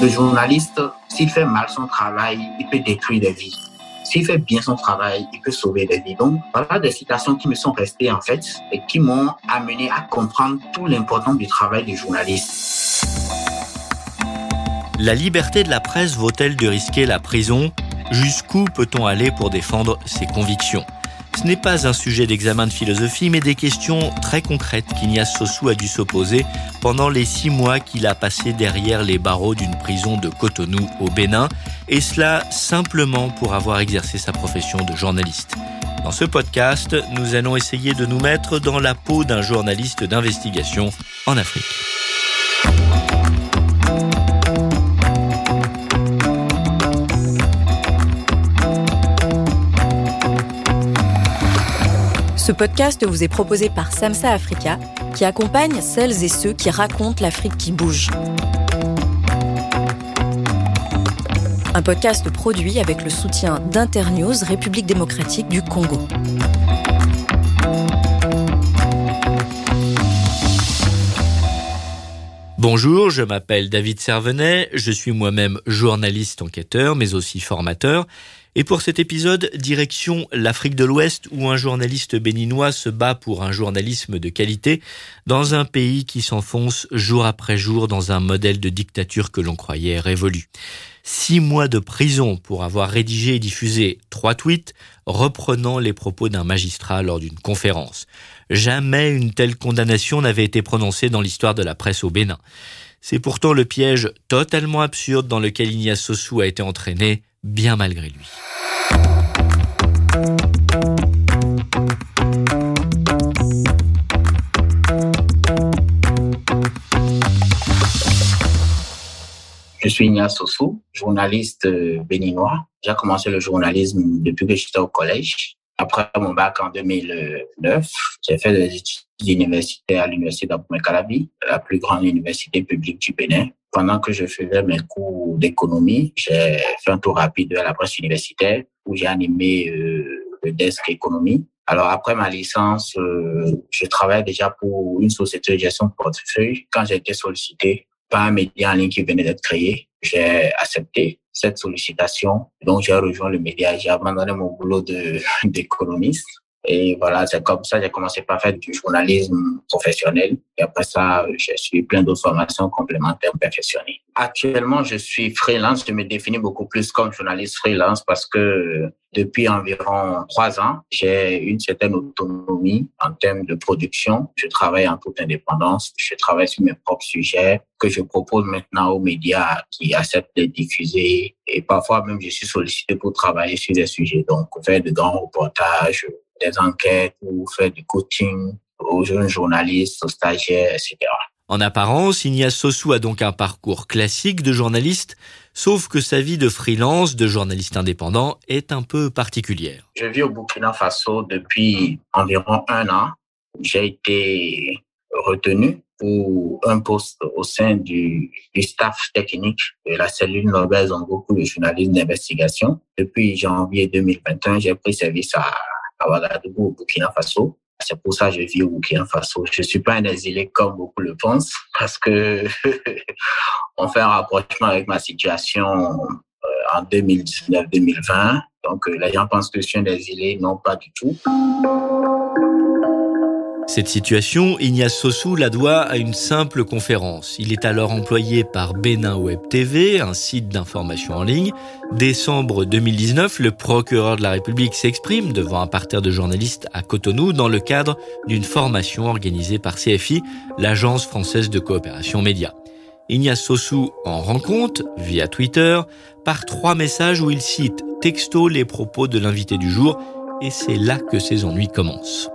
Le journaliste, s'il fait mal son travail, il peut détruire des vies. S'il fait bien son travail, il peut sauver des vies. Donc, voilà des citations qui me sont restées en fait et qui m'ont amené à comprendre tout l'importance du travail du journaliste. La liberté de la presse vaut-elle de risquer la prison? Jusqu'où peut-on aller pour défendre ses convictions? Ce n'est pas un sujet d'examen de philosophie, mais des questions très concrètes qu'Ignace Sossou a dû s'opposer pendant les six mois qu'il a passé derrière les barreaux d'une prison de Cotonou au Bénin, et cela simplement pour avoir exercé sa profession de journaliste. Dans ce podcast, nous allons essayer de nous mettre dans la peau d'un journaliste d'investigation en Afrique. Ce podcast vous est proposé par Samsa Africa, qui accompagne celles et ceux qui racontent l'Afrique qui bouge. Un podcast produit avec le soutien d'Internews République démocratique du Congo. Bonjour, je m'appelle David Servenet, je suis moi-même journaliste enquêteur, mais aussi formateur, et pour cet épisode, direction l'Afrique de l'Ouest où un journaliste béninois se bat pour un journalisme de qualité dans un pays qui s'enfonce jour après jour dans un modèle de dictature que l'on croyait révolu. Six mois de prison pour avoir rédigé et diffusé trois tweets reprenant les propos d'un magistrat lors d'une conférence. Jamais une telle condamnation n'avait été prononcée dans l'histoire de la presse au Bénin. C'est pourtant le piège totalement absurde dans lequel Ignace Sossou a été entraîné bien malgré lui. Je suis Ignace Sossou, journaliste euh, béninois. J'ai commencé le journalisme depuis que j'étais au collège. Après mon bac en 2009, j'ai fait des études universitaires à l'université d'Abomey-Calabi, la plus grande université publique du Bénin. Pendant que je faisais mes cours d'économie, j'ai fait un tour rapide à la presse universitaire où j'ai animé euh, le desk économie. Alors après ma licence, euh, je travaillais déjà pour une société de gestion de portefeuille. Quand j'ai été sollicité par un média en ligne qui venait d'être créé, j'ai accepté cette sollicitation. Donc, j'ai rejoint le média, j'ai abandonné mon boulot d'économiste. Et voilà, c'est comme ça, j'ai commencé par faire du journalisme professionnel. Et après ça, j'ai suivi plein d'autres formations complémentaires perfectionnées. Actuellement, je suis freelance. Je me définis beaucoup plus comme journaliste freelance parce que depuis environ trois ans, j'ai une certaine autonomie en termes de production. Je travaille en toute indépendance. Je travaille sur mes propres sujets que je propose maintenant aux médias qui acceptent de diffuser. Et parfois même, je suis sollicité pour travailler sur des sujets. Donc, faire de grands reportages, des enquêtes ou faire du coaching aux jeunes journalistes, aux stagiaires, etc. En apparence, Ignace Sossou a donc un parcours classique de journaliste, sauf que sa vie de freelance, de journaliste indépendant, est un peu particulière. Je vis au Burkina Faso depuis environ un an. J'ai été retenu pour un poste au sein du, staff technique de la cellule Nobel Zongo pour le journalisme d'investigation. Depuis janvier 2021, j'ai pris service à, à Ouagadougou, au Burkina Faso. C'est pour ça que je vis au Burkina Faso. Je suis pas un exilé comme beaucoup le pensent parce que on fait un rapprochement avec ma situation euh, en 2019-2020. Donc, euh, les gens pensent que je suis un exilé. Non, pas du tout. Cette situation, Ignace Sossou la doit à une simple conférence. Il est alors employé par Bénin Web TV, un site d'information en ligne. Décembre 2019, le procureur de la République s'exprime devant un parterre de journalistes à Cotonou dans le cadre d'une formation organisée par CFI, l'agence française de coopération média. Ignace Sossou en rend compte, via Twitter, par trois messages où il cite texto les propos de l'invité du jour, et c'est là que ses ennuis commencent.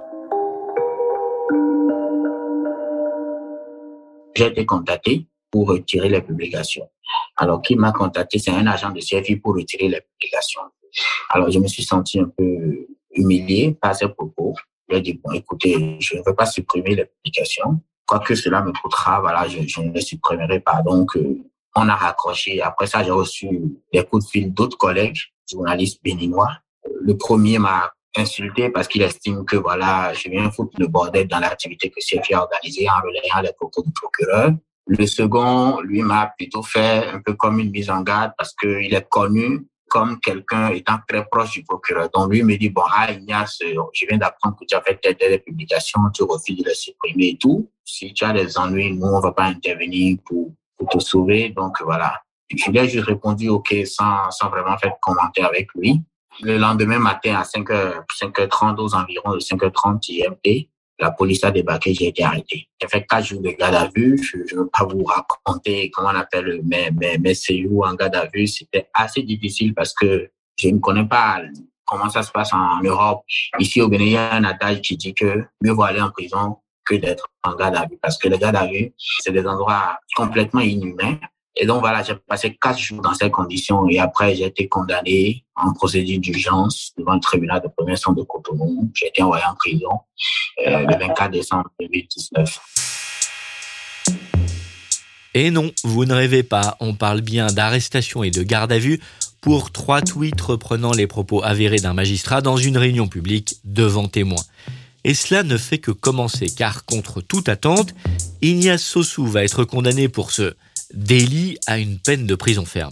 J'ai été contacté pour retirer les publications. Alors, qui m'a contacté, c'est un agent de CFI pour retirer les publications. Alors, je me suis senti un peu humilié par ces propos. J'ai dit, bon, écoutez, je ne veux pas supprimer les publications. Quoi que cela me coûtera, voilà, je, je ne les supprimerai pas. Donc, euh, on a raccroché. Après ça, j'ai reçu des coups de fil d'autres collègues, journalistes béninois. Le premier m'a insulté parce qu'il estime que voilà, je viens foutre le bordel dans l'activité que CFI a organisée en relayant les propos du procureur. Le second, lui, m'a plutôt fait un peu comme une mise en garde parce qu'il est connu comme quelqu'un étant très proche du procureur. Donc lui me dit, bon, ah, Ignace, je viens d'apprendre que tu as fait telle, telle publication, tu refuses de les supprimer et tout. Si tu as des ennuis, nous, on va pas intervenir pour, pour te sauver. Donc voilà. Je lui ai juste répondu OK sans, sans vraiment faire de commentaire avec lui. Le lendemain matin à 5h, 5h30 aux environs de 5h30 IMT, la police a débarqué, j'ai été arrêté. J'ai fait quatre jours de garde à vue. Je ne veux pas vous raconter comment on appelle mes, mes, mes séjours en garde à vue. C'était assez difficile parce que je ne connais pas comment ça se passe en Europe. Ici au Bénin, il y a un adage qui dit que mieux vaut aller en prison que d'être en garde à vue parce que les gardes à vue, c'est des endroits complètement inhumains et donc voilà, j'ai passé quatre jours dans ces conditions et après j'ai été condamné en procédure d'urgence devant le tribunal de première instance de Cotonou. J'ai été envoyé en prison euh, le 24 décembre 2019. Et non, vous ne rêvez pas, on parle bien d'arrestation et de garde à vue pour trois tweets reprenant les propos avérés d'un magistrat dans une réunion publique devant témoins. Et cela ne fait que commencer, car contre toute attente, Ignace Sossou va être condamné pour ce délit à une peine de prison ferme.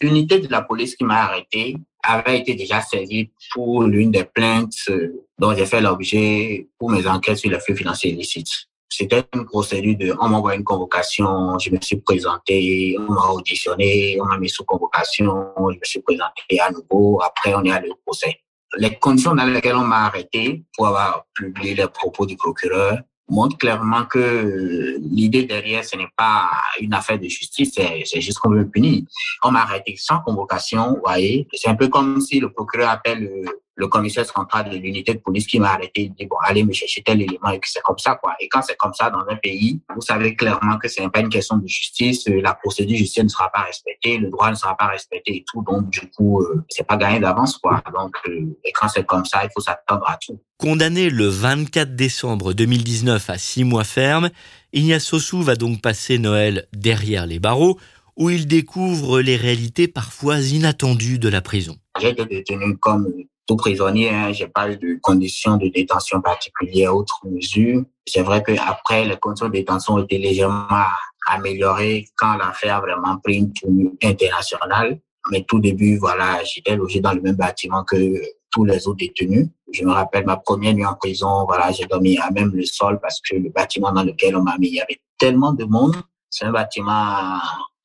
L'unité de la police qui m'a arrêté avait été déjà saisie pour l'une des plaintes euh, dont j'ai fait l'objet pour mes enquêtes sur les flux financiers illicites. C'était une procédure de, on m'envoie une convocation, je me suis présenté, on m'a auditionné, on m'a mis sous convocation, je me suis présenté à nouveau, après on est allé au procès. Les conditions dans lesquelles on m'a arrêté pour avoir publié les propos du procureur montre clairement que l'idée derrière, ce n'est pas une affaire de justice, c'est juste qu'on veut punir. On m'a arrêté sans convocation, vous voyez. C'est un peu comme si le procureur appelle le commissaire central de l'unité de police qui m'a arrêté, il dit, bon, allez me chercher tel élément et que c'est comme ça, quoi. Et quand c'est comme ça dans un pays, vous savez clairement que c'est pas une question de justice, euh, la procédure judiciaire ne sera pas respectée, le droit ne sera pas respecté et tout. Donc, du coup, euh, c'est pas gagné d'avance, quoi. Donc, euh, et quand c'est comme ça, il faut s'attendre à tout. Condamné le 24 décembre 2019 à six mois ferme, Ignace Sossou va donc passer Noël derrière les barreaux où il découvre les réalités parfois inattendues de la prison. J'ai été détenu comme tout prisonnier. Hein, j'ai pas de conditions de détention particulières, autres mesures. C'est vrai que après les conditions de détention ont été légèrement améliorées quand l'affaire a vraiment pris une tournure internationale. Mais tout début, voilà, j'étais logé dans le même bâtiment que tous les autres détenus. Je me rappelle ma première nuit en prison, voilà, j'ai dormi à même le sol parce que le bâtiment dans lequel on m'a mis, il y avait tellement de monde. C'est un bâtiment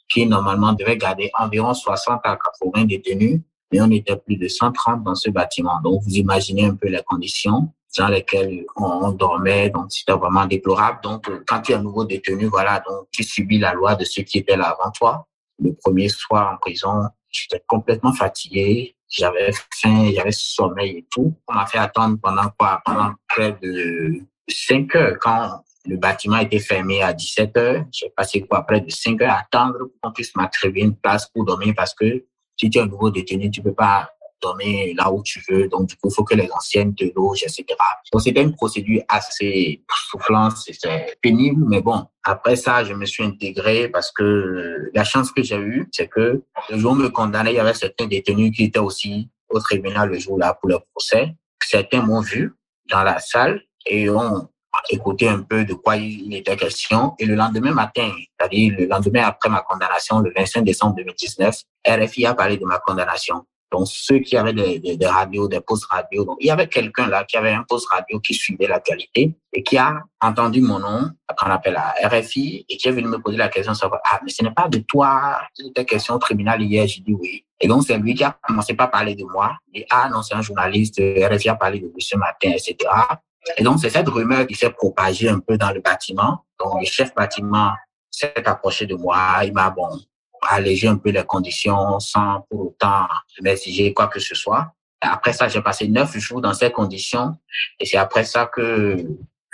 qui normalement devait garder environ 60 à 80 détenus mais on était plus de 130 dans ce bâtiment. Donc, vous imaginez un peu les conditions dans lesquelles on, dormait. Donc, c'était vraiment déplorable. Donc, quand tu es un nouveau détenu, voilà, donc tu subis la loi de ceux qui étaient là avant toi. Le premier soir en prison, j'étais complètement fatigué. J'avais faim, j'avais sommeil et tout. On m'a fait attendre pendant quoi? Pendant près de 5 heures. Quand le bâtiment était fermé à 17 heures, j'ai passé quoi? Près de 5 heures à attendre pour qu'on puisse m'attribuer une place pour dormir parce que si tu es un nouveau détenu, tu peux pas dormir là où tu veux. Donc, du coup, il faut que les anciennes te logent, etc. Donc, c'était une procédure assez soufflante, c'était pénible, mais bon. Après ça, je me suis intégré parce que la chance que j'ai eue, c'est que le jour où me condamnait, il y avait certains détenus qui étaient aussi au tribunal le jour-là pour le procès. Certains m'ont vu dans la salle et ont écouter un peu de quoi il était question. Et le lendemain matin, c'est-à-dire le lendemain après ma condamnation, le 25 décembre 2019, RFI a parlé de ma condamnation. Donc, ceux qui avaient des, des, radios, des postes radio, donc il y avait quelqu'un là qui avait un poste radio qui suivait l'actualité et qui a entendu mon nom, qu'on appelle à RFI, et qui est venu me poser la question sur ah, mais ce n'est pas de toi, c'était question au tribunal hier. J'ai dit oui. Et donc, c'est lui qui a commencé par parler de moi. Et ah, non, c'est un journaliste, RFI a parlé de lui ce matin, etc. Et donc, c'est cette rumeur qui s'est propagée un peu dans le bâtiment. Donc, le chef bâtiment s'est approché de moi. Il m'a, bon, allégé un peu les conditions sans pour autant m'exiger quoi que ce soit. Après ça, j'ai passé neuf jours dans ces conditions. Et c'est après ça que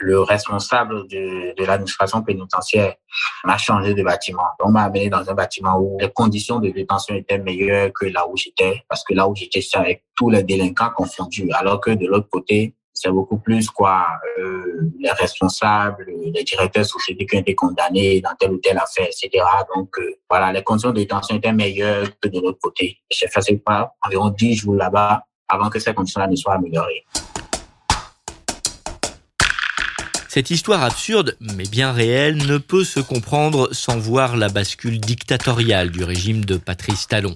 le responsable de, de l'administration pénitentiaire m'a changé de bâtiment. On m'a amené dans un bâtiment où les conditions de détention étaient meilleures que là où j'étais, parce que là où j'étais, c'est avec tous les délinquants confondus, alors que de l'autre côté, c'est beaucoup plus quoi euh, les responsables, les directeurs sociétés qui ont été condamnés dans telle ou telle affaire, etc. Donc euh, voilà, les conditions de détention étaient meilleures que de l'autre côté. J'ai fait pas environ 10 jours là-bas avant que ces conditions-là ne soient améliorées. Cette histoire absurde, mais bien réelle, ne peut se comprendre sans voir la bascule dictatoriale du régime de Patrice Talon.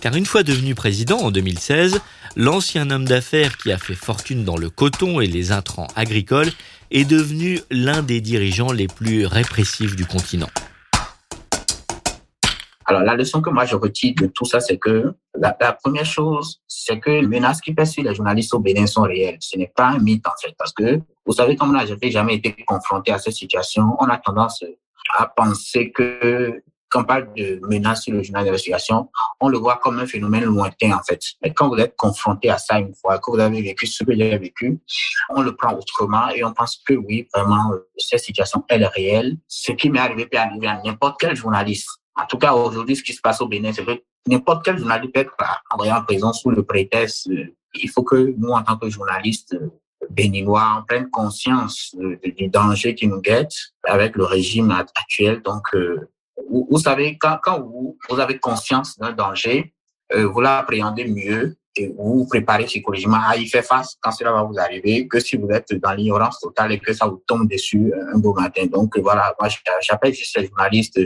Car une fois devenu président en 2016, l'ancien homme d'affaires qui a fait fortune dans le coton et les intrants agricoles est devenu l'un des dirigeants les plus répressifs du continent. Alors, la leçon que moi je retire de tout ça, c'est que la, première chose, c'est que les menaces qui pèsent les journalistes au Bénin sont réelles. Ce n'est pas un mythe, en fait, parce que, vous savez, comme là, je n'ai jamais été confronté à cette situation, on a tendance à penser que quand on parle de menaces sur le journal d'investigation, on le voit comme un phénomène lointain, en fait. Mais quand vous êtes confronté à ça une fois, que vous avez vécu ce que j'ai vécu, on le prend autrement et on pense que oui, vraiment, cette situation, elle est réelle. Ce qui m'est arrivé peut arriver à n'importe quel journaliste. En tout cas, aujourd'hui, ce qui se passe au Bénin, c'est que n'importe quel journaliste peut être envoyé en prison sous le prétexte. Euh, il faut que nous, en tant que journalistes euh, béninois, prenne conscience euh, du danger qui nous guette avec le régime actuel. Donc, vous, savez, quand, vous, avez conscience d'un danger, vous l'appréhendez mieux et vous vous préparez psychologiquement à y faire face quand cela va vous arriver, que si vous êtes dans l'ignorance totale et que ça vous tombe dessus un beau matin. Donc voilà, moi j'appelle juste les journalistes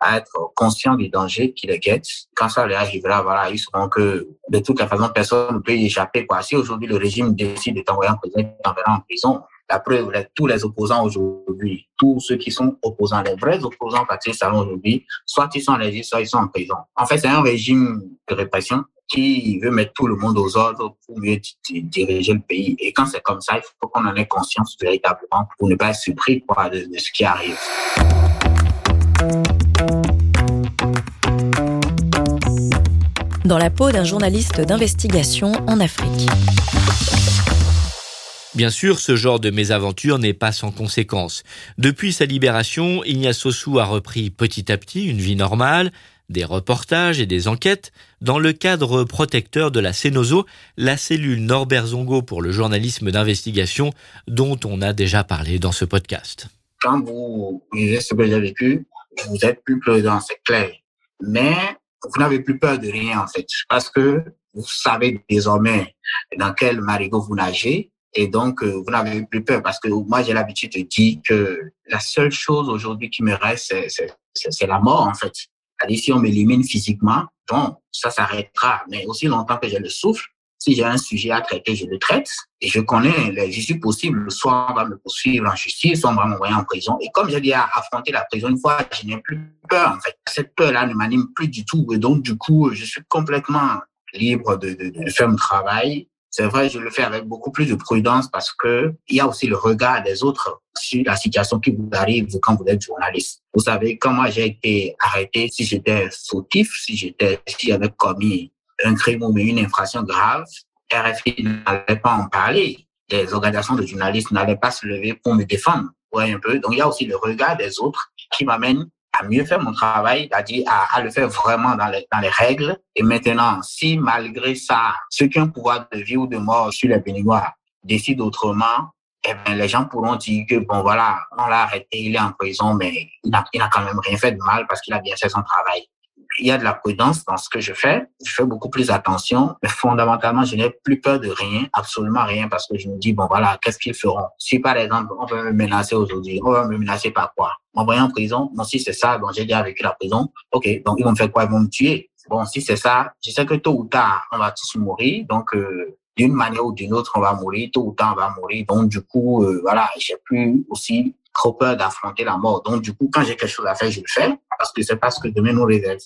à être conscients des dangers qui les guettent. Quand ça leur arrivera, voilà, ils sauront que de toute façon, personne ne peut y échapper. Si aujourd'hui le régime décide de t'envoyer en prison, t'enverra en prison. La preuve, tous les opposants aujourd'hui, tous ceux qui sont opposants, les vrais opposants Patrice Talon aujourd'hui, soit ils sont en exil, soit ils sont en prison. En fait, c'est un régime de répression qui veut mettre tout le monde aux ordres pour mieux diriger le pays. Et quand c'est comme ça, il faut qu'on en ait conscience véritablement pour ne pas être surpris de ce qui arrive. Dans la peau d'un journaliste d'investigation en Afrique. Bien sûr, ce genre de mésaventure n'est pas sans conséquences. Depuis sa libération, Ignace Sossou a repris petit à petit une vie normale, des reportages et des enquêtes dans le cadre protecteur de la Cénozo, la cellule Norbert Zongo pour le journalisme d'investigation dont on a déjà parlé dans ce podcast. Quand vous lisez ce que j'ai vécu, vous êtes plus prudent, c'est clair. Mais vous n'avez plus peur de rien en fait, parce que vous savez désormais dans quel marigot vous nagez et donc, euh, vous n'avez plus peur parce que moi, j'ai l'habitude de dire que la seule chose aujourd'hui qui me reste, c'est la mort, en fait. C'est-à-dire, si on m'élimine physiquement, bon, ça s'arrêtera. Mais aussi longtemps que j'ai le souffle, si j'ai un sujet à traiter, je le traite. Et je connais les issues possibles. Soit on va me poursuivre en justice, soit on va m'envoyer en prison. Et comme j'ai dit à affronter la prison une fois, je n'ai plus peur, en fait. Cette peur-là ne m'anime plus du tout. Et donc, du coup, je suis complètement libre de, de, de faire mon travail c'est vrai, je le fais avec beaucoup plus de prudence parce que il y a aussi le regard des autres sur la situation qui vous arrive quand vous êtes journaliste. Vous savez, quand moi j'ai été arrêté, si j'étais fautif, si j'étais, si j'avais commis un crime ou une infraction grave, RFI n'allait pas en parler. Les organisations de journalistes n'allaient pas se lever pour me défendre. Ouais, un peu? Donc il y a aussi le regard des autres qui m'amène à mieux faire mon travail, à, à, le faire vraiment dans les, règles. Et maintenant, si malgré ça, ceux qui ont pouvoir de vie ou de mort sur les Béninois décident autrement, eh bien, les gens pourront dire que, bon, voilà, on l'a arrêté, il est en prison, mais il n'a quand même rien fait de mal parce qu'il a bien fait son travail il y a de la prudence dans ce que je fais. Je fais beaucoup plus attention, mais fondamentalement, je n'ai plus peur de rien, absolument rien, parce que je me dis, bon, voilà, qu'est-ce qu'ils feront? Si, par exemple, on veut me menacer aujourd'hui, on va me menacer par quoi? M'envoyer en prison? Bon, si c'est ça, bon, j'ai déjà vécu la prison. OK, donc ils vont me faire quoi? Ils vont me tuer. Bon, si c'est ça, je sais que tôt ou tard, on va tous mourir. Donc, euh, d'une manière ou d'une autre, on va mourir. Tôt ou tard, on va mourir. Donc, du coup, euh, voilà, j'ai plus aussi trop peur d'affronter la mort. Donc, du coup, quand j'ai quelque chose à faire, je le fais parce que c'est parce que demain nous réserve.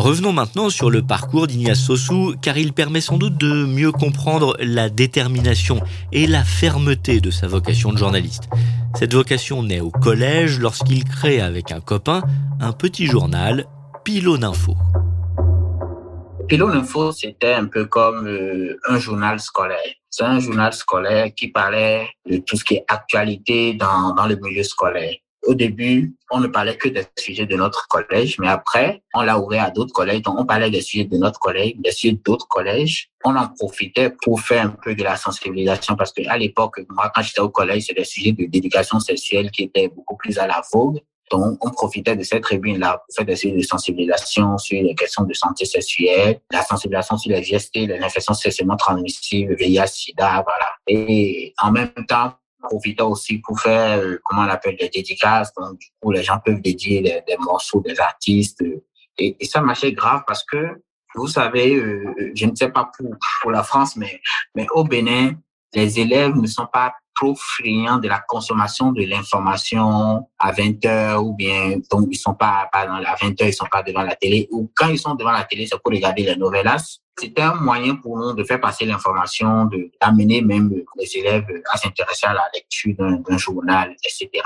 Revenons maintenant sur le parcours d'Ignace Sossou, car il permet sans doute de mieux comprendre la détermination et la fermeté de sa vocation de journaliste. Cette vocation naît au collège lorsqu'il crée avec un copain un petit journal, Pylône Info. Pylône Info, c'était un peu comme euh, un journal scolaire. C'est un journal scolaire qui parlait de tout ce qui est actualité dans, dans le milieu scolaire. Au début, on ne parlait que des sujets de notre collège, mais après, on l'a ouvert à d'autres collèges. Donc, on parlait des sujets de notre collège, des sujets d'autres collèges. On en profitait pour faire un peu de la sensibilisation parce que à l'époque, moi, quand j'étais au collège, c'était des sujets de d'éducation sexuelle qui étaient beaucoup plus à la vogue. Donc, on profitait de cette tribune-là pour faire des sujets de sensibilisation sur les questions de santé sexuelle, la sensibilisation sur les gestes, les infections sexuellement transmissibles, VIH, SIDA, voilà. Et en même temps, profitait aussi pour faire, euh, comment on appelle, des dédicaces. Donc, du coup, les gens peuvent dédier des, morceaux des artistes. Et, et ça marchait grave parce que, vous savez, euh, je ne sais pas pour, pour la France, mais, mais au Bénin, les élèves ne sont pas trop de la consommation de l'information à 20 heures ou bien donc ils sont pas, pas dans, à 20 heures ils sont pas devant la télé ou quand ils sont devant la télé c'est pour regarder les novellas c'était un moyen pour nous de faire passer l'information d'amener même les élèves à s'intéresser à la lecture d'un journal etc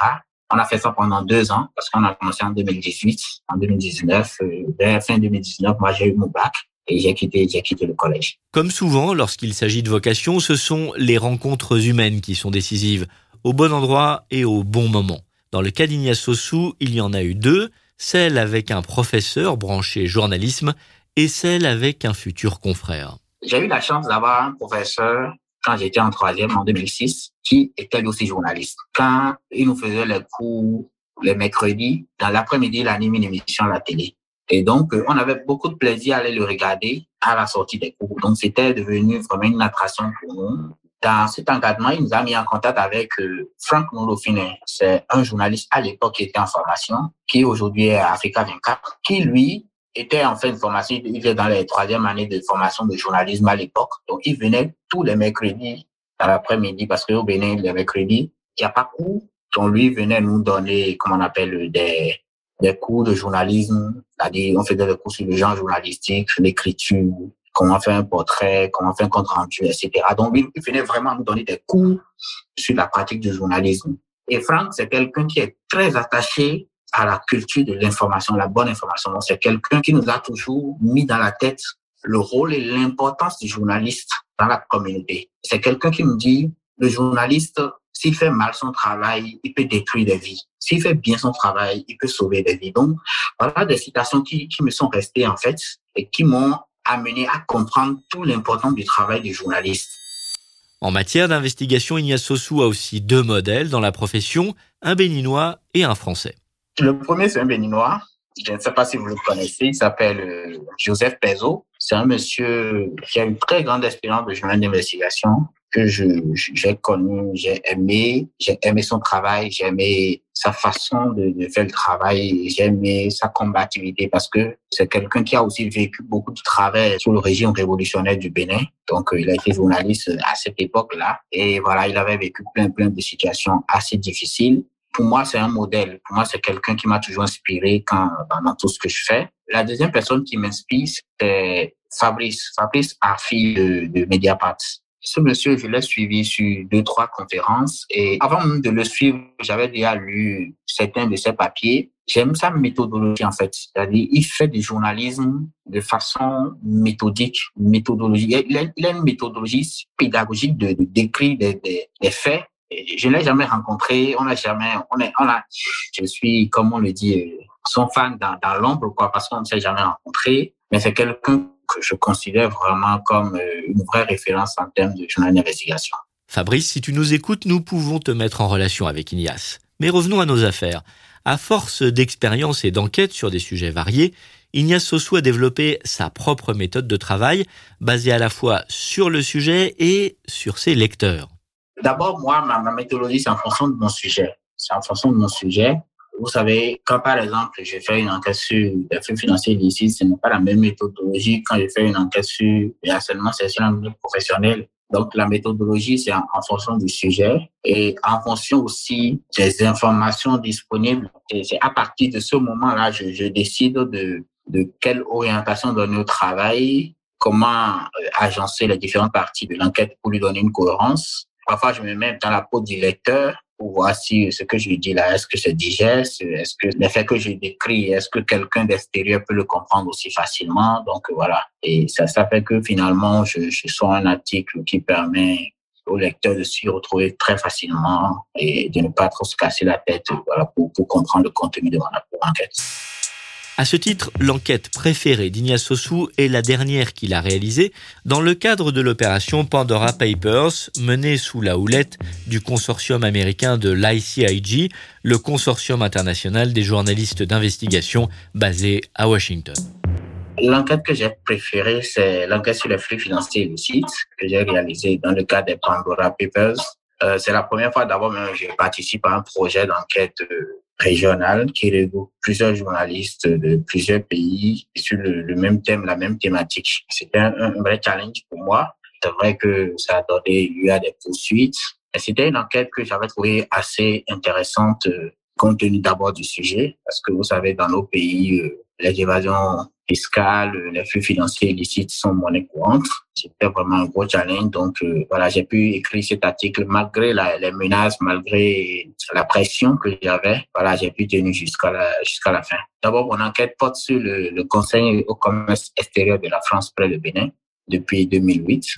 on a fait ça pendant deux ans parce qu'on a commencé en 2018 en 2019 euh, vers fin 2019 moi j'ai eu mon bac et j'ai quitté, j'ai quitté le collège. Comme souvent, lorsqu'il s'agit de vocation, ce sont les rencontres humaines qui sont décisives, au bon endroit et au bon moment. Dans le cas d'Ignace Sossou, il y en a eu deux, celle avec un professeur branché journalisme et celle avec un futur confrère. J'ai eu la chance d'avoir un professeur quand j'étais en troisième en 2006, qui était aussi journaliste. Quand il nous faisait les cours les mercredis, dans l'après-midi, il animait une émission à la télé. Et donc, euh, on avait beaucoup de plaisir à aller le regarder à la sortie des cours. Donc, c'était devenu vraiment une attraction pour nous. Dans cet encadrement, il nous a mis en contact avec euh, Franck Nolofine. C'est un journaliste à l'époque qui était en formation, qui aujourd'hui est à Africa 24, qui lui était en fait une formation, il était dans les troisième années de formation de journalisme à l'époque. Donc, il venait tous les mercredis dans l'après-midi parce qu'au Bénin, les mercredis, il n'y a pas cours. Donc, lui venait nous donner, comment on appelle, des, des cours de journalisme, c'est-à-dire on faisait des cours sur le genre journalistique, l'écriture, comment faire un portrait, comment faire un compte rendu, etc. Donc, il venait vraiment nous donner des cours sur la pratique du journalisme. Et Franck, c'est quelqu'un qui est très attaché à la culture de l'information, la bonne information. C'est quelqu'un qui nous a toujours mis dans la tête le rôle et l'importance du journaliste dans la communauté. C'est quelqu'un qui nous dit, le journaliste, s'il fait mal son travail, il peut détruire des vies. S'il fait bien son travail, il peut sauver des vies. Donc, voilà des citations qui, qui me sont restées, en fait, et qui m'ont amené à comprendre tout l'importance du travail du journaliste. En matière d'investigation, Ignace Sossou a aussi deux modèles dans la profession, un béninois et un français. Le premier, c'est un béninois. Je ne sais pas si vous le connaissez. Il s'appelle euh, Joseph Pezo. C'est un monsieur qui a une très grande expérience de journal d'investigation que j'ai connu, j'ai aimé, j'ai aimé son travail, j'ai aimé sa façon de, de faire le travail, j'ai aimé sa combativité parce que c'est quelqu'un qui a aussi vécu beaucoup de travail sous le régime révolutionnaire du Bénin. Donc, euh, il a été journaliste à cette époque-là. Et voilà, il avait vécu plein, plein de situations assez difficiles. Pour moi, c'est un modèle. Pour moi, c'est quelqu'un qui m'a toujours inspiré quand, dans, tout ce que je fais. La deuxième personne qui m'inspire, c'est Fabrice. Fabrice Arfi de, de Mediapart. Ce monsieur, je l'ai suivi sur deux, trois conférences et avant de le suivre, j'avais déjà lu certains de ses papiers. J'aime sa méthodologie, en fait. C'est-à-dire, il fait du journalisme de façon méthodique, méthodologique. Il a, une méthodologie pédagogique de, de décrire des, faits. je ne l'ai jamais rencontré, on n'a jamais, on est, on a, je suis, comme on le dit, son fan dans, dans l'ombre, quoi, parce qu'on ne s'est jamais rencontré, mais c'est quelqu'un que je considère vraiment comme euh, une vraie référence en termes de journal d'investigation. Fabrice, si tu nous écoutes, nous pouvons te mettre en relation avec Ignace. Mais revenons à nos affaires. À force d'expérience et d'enquête sur des sujets variés, Ignace Sossou a développé sa propre méthode de travail, basée à la fois sur le sujet et sur ses lecteurs. D'abord, moi, ma, ma méthodologie, c'est en fonction de mon sujet. C'est en fonction de mon sujet. Vous savez, quand par exemple, je fais une enquête sur les faits financiers ici, ce n'est pas la même méthodologie quand je fais une enquête sur le harcèlement sexuel professionnel. Donc, la méthodologie, c'est en, fonction du sujet et en fonction aussi des informations disponibles. C'est à partir de ce moment-là, je, je décide de, de quelle orientation donner au travail, comment euh, agencer les différentes parties de l'enquête pour lui donner une cohérence. Parfois, je me mets dans la peau du lecteur si ce que je dis là, est-ce que c'est digeste, est-ce que l'effet que je décris, est-ce que quelqu'un d'extérieur peut le comprendre aussi facilement. Donc voilà. Et ça, ça fait que finalement, je, je un article qui permet au lecteur de s'y retrouver très facilement et de ne pas trop se casser la tête voilà, pour comprendre le contenu de mon enquête. À ce titre, l'enquête préférée d'Ignace Sossou est la dernière qu'il a réalisée dans le cadre de l'opération Pandora Papers, menée sous la houlette du consortium américain de l'ICIG, le consortium international des journalistes d'investigation basé à Washington. L'enquête que j'ai préférée, c'est l'enquête sur les flux financiers illicites que j'ai réalisée dans le cadre des Pandora Papers. Euh, c'est la première fois d'abord que je participe à un projet d'enquête euh, régionale qui regroupe plusieurs journalistes de plusieurs pays sur le, même thème, la même thématique. C'était un, vrai challenge pour moi. C'est vrai que ça a donné lieu à des poursuites. C'était une enquête que j'avais trouvée assez intéressante euh, compte tenu d'abord du sujet, parce que vous savez, dans nos pays, les évasions fiscales, les flux financiers illicites sont monnaie courante. C'était vraiment un gros challenge. Donc euh, voilà, j'ai pu écrire cet article malgré les menaces, malgré la pression que j'avais. Voilà, j'ai pu tenir jusqu'à la, la fin. D'abord, mon enquête porte sur le, le Conseil au commerce extérieur de la France près le Bénin depuis 2008.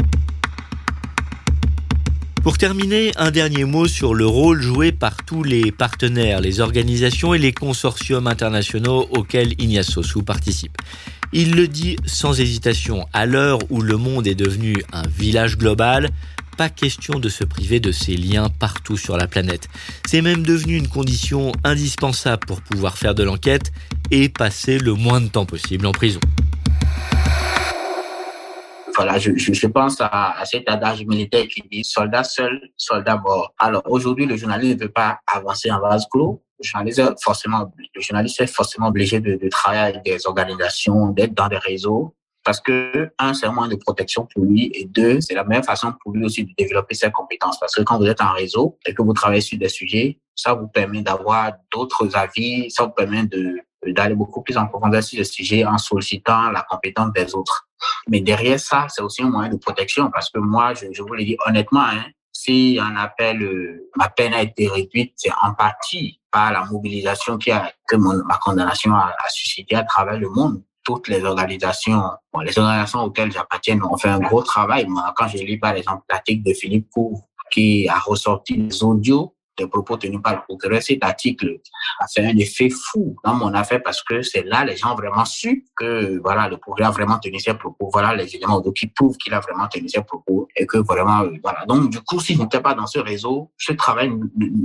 Pour terminer, un dernier mot sur le rôle joué par tous les partenaires, les organisations et les consortiums internationaux auxquels Ignace Sossou participe. Il le dit sans hésitation, à l'heure où le monde est devenu un village global, pas question de se priver de ces liens partout sur la planète. C'est même devenu une condition indispensable pour pouvoir faire de l'enquête et passer le moins de temps possible en prison voilà, je, je, pense à, cet adage militaire qui dit soldat seul, soldat mort. Alors aujourd'hui, le journaliste ne peut pas avancer en vase clos. Le journaliste, est forcément, le journaliste est forcément obligé de, de travailler avec des organisations, d'être dans des réseaux. Parce que, un, c'est un moyen de protection pour lui, et deux, c'est la meilleure façon pour lui aussi de développer ses compétences. Parce que quand vous êtes en réseau et que vous travaillez sur des sujets, ça vous permet d'avoir d'autres avis, ça vous permet de d'aller beaucoup plus en profondeur sur le sujet en sollicitant la compétence des autres. Mais derrière ça, c'est aussi un moyen de protection parce que moi, je, je vous le dis honnêtement, hein, si un appel, euh, ma peine a été réduite, c'est en partie par la mobilisation qui a, que ma condamnation a, a, suscité à travers le monde. Toutes les organisations, les organisations auxquelles j'appartiens ont fait un gros travail. Moi, quand j'ai lu par exemple l'article de Philippe Couve qui a ressorti les audios des propos tenus par le procureur, cet article a fait un effet fou dans mon affaire parce que c'est là les gens ont vraiment su que voilà le procureur a vraiment tenu ses propos. Voilà les éléments qui prouvent qu'il a vraiment tenu ses propos et que vraiment euh, voilà. Donc du coup, si je n'étais pas dans ce réseau, ce travail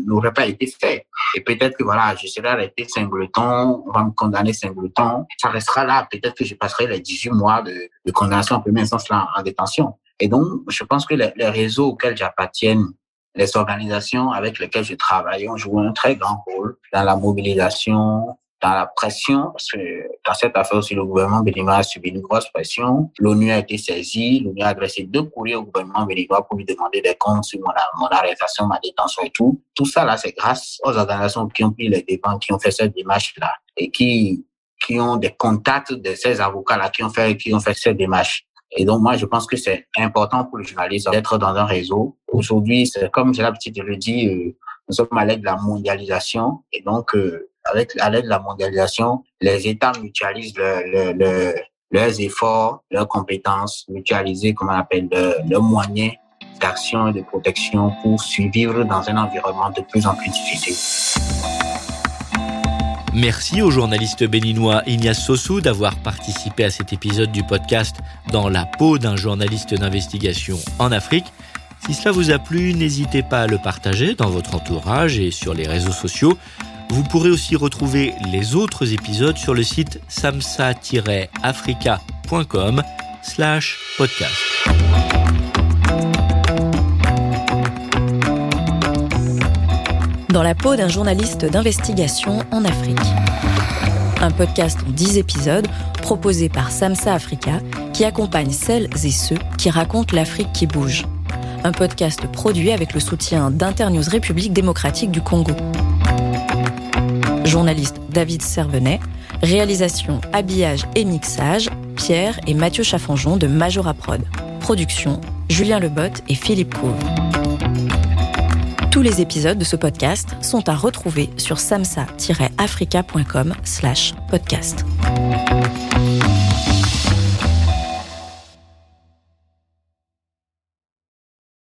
n'aurait pas été fait. Et peut-être que voilà, je serais arrêté singleton, on va me condamner singleton, ça restera là. Peut-être que je passerai les 18 mois de, condamnation en première instance là en détention. Et donc, je pense que les réseaux auxquels j'appartiens les organisations avec lesquelles je travaille ont joué un très grand rôle dans la mobilisation, dans la pression, parce que dans cette affaire aussi, le gouvernement béninois a subi une grosse pression. L'ONU a été saisie, l'ONU a adressé deux courriers au gouvernement béninois pour lui demander des comptes sur mon, mon arrestation, ma détention et tout. Tout ça, là, c'est grâce aux organisations qui ont pris les dépenses, qui ont fait cette démarche-là et qui, qui ont des contacts de ces avocats-là qui ont fait, qui ont fait cette démarche. Et donc, moi, je pense que c'est important pour le journaliste d'être dans un réseau. Aujourd'hui, c'est comme j'ai l'habitude de le dire, euh, nous sommes à l'aide de la mondialisation. Et donc, euh, avec à l'aide de la mondialisation, les États mutualisent le, le, leurs efforts, leurs compétences, mutualiser, comme on appelle, leurs moyens d'action et de protection pour survivre dans un environnement de plus en plus difficile. Merci au journaliste béninois Ignace Sossou d'avoir participé à cet épisode du podcast Dans la peau d'un journaliste d'investigation en Afrique. Si cela vous a plu, n'hésitez pas à le partager dans votre entourage et sur les réseaux sociaux. Vous pourrez aussi retrouver les autres épisodes sur le site samsa-africa.com slash podcast. Dans la peau d'un journaliste d'investigation en Afrique. Un podcast en 10 épisodes proposé par Samsa Africa qui accompagne celles et ceux qui racontent l'Afrique qui bouge. Un podcast produit avec le soutien d'Internews République démocratique du Congo. Journaliste David Servenet, réalisation, habillage et mixage, Pierre et Mathieu Chaffanjon de Majora Prod. Production, Julien Lebotte et Philippe Couve. Tous les épisodes de ce podcast sont à retrouver sur samsa-africa.com/podcast.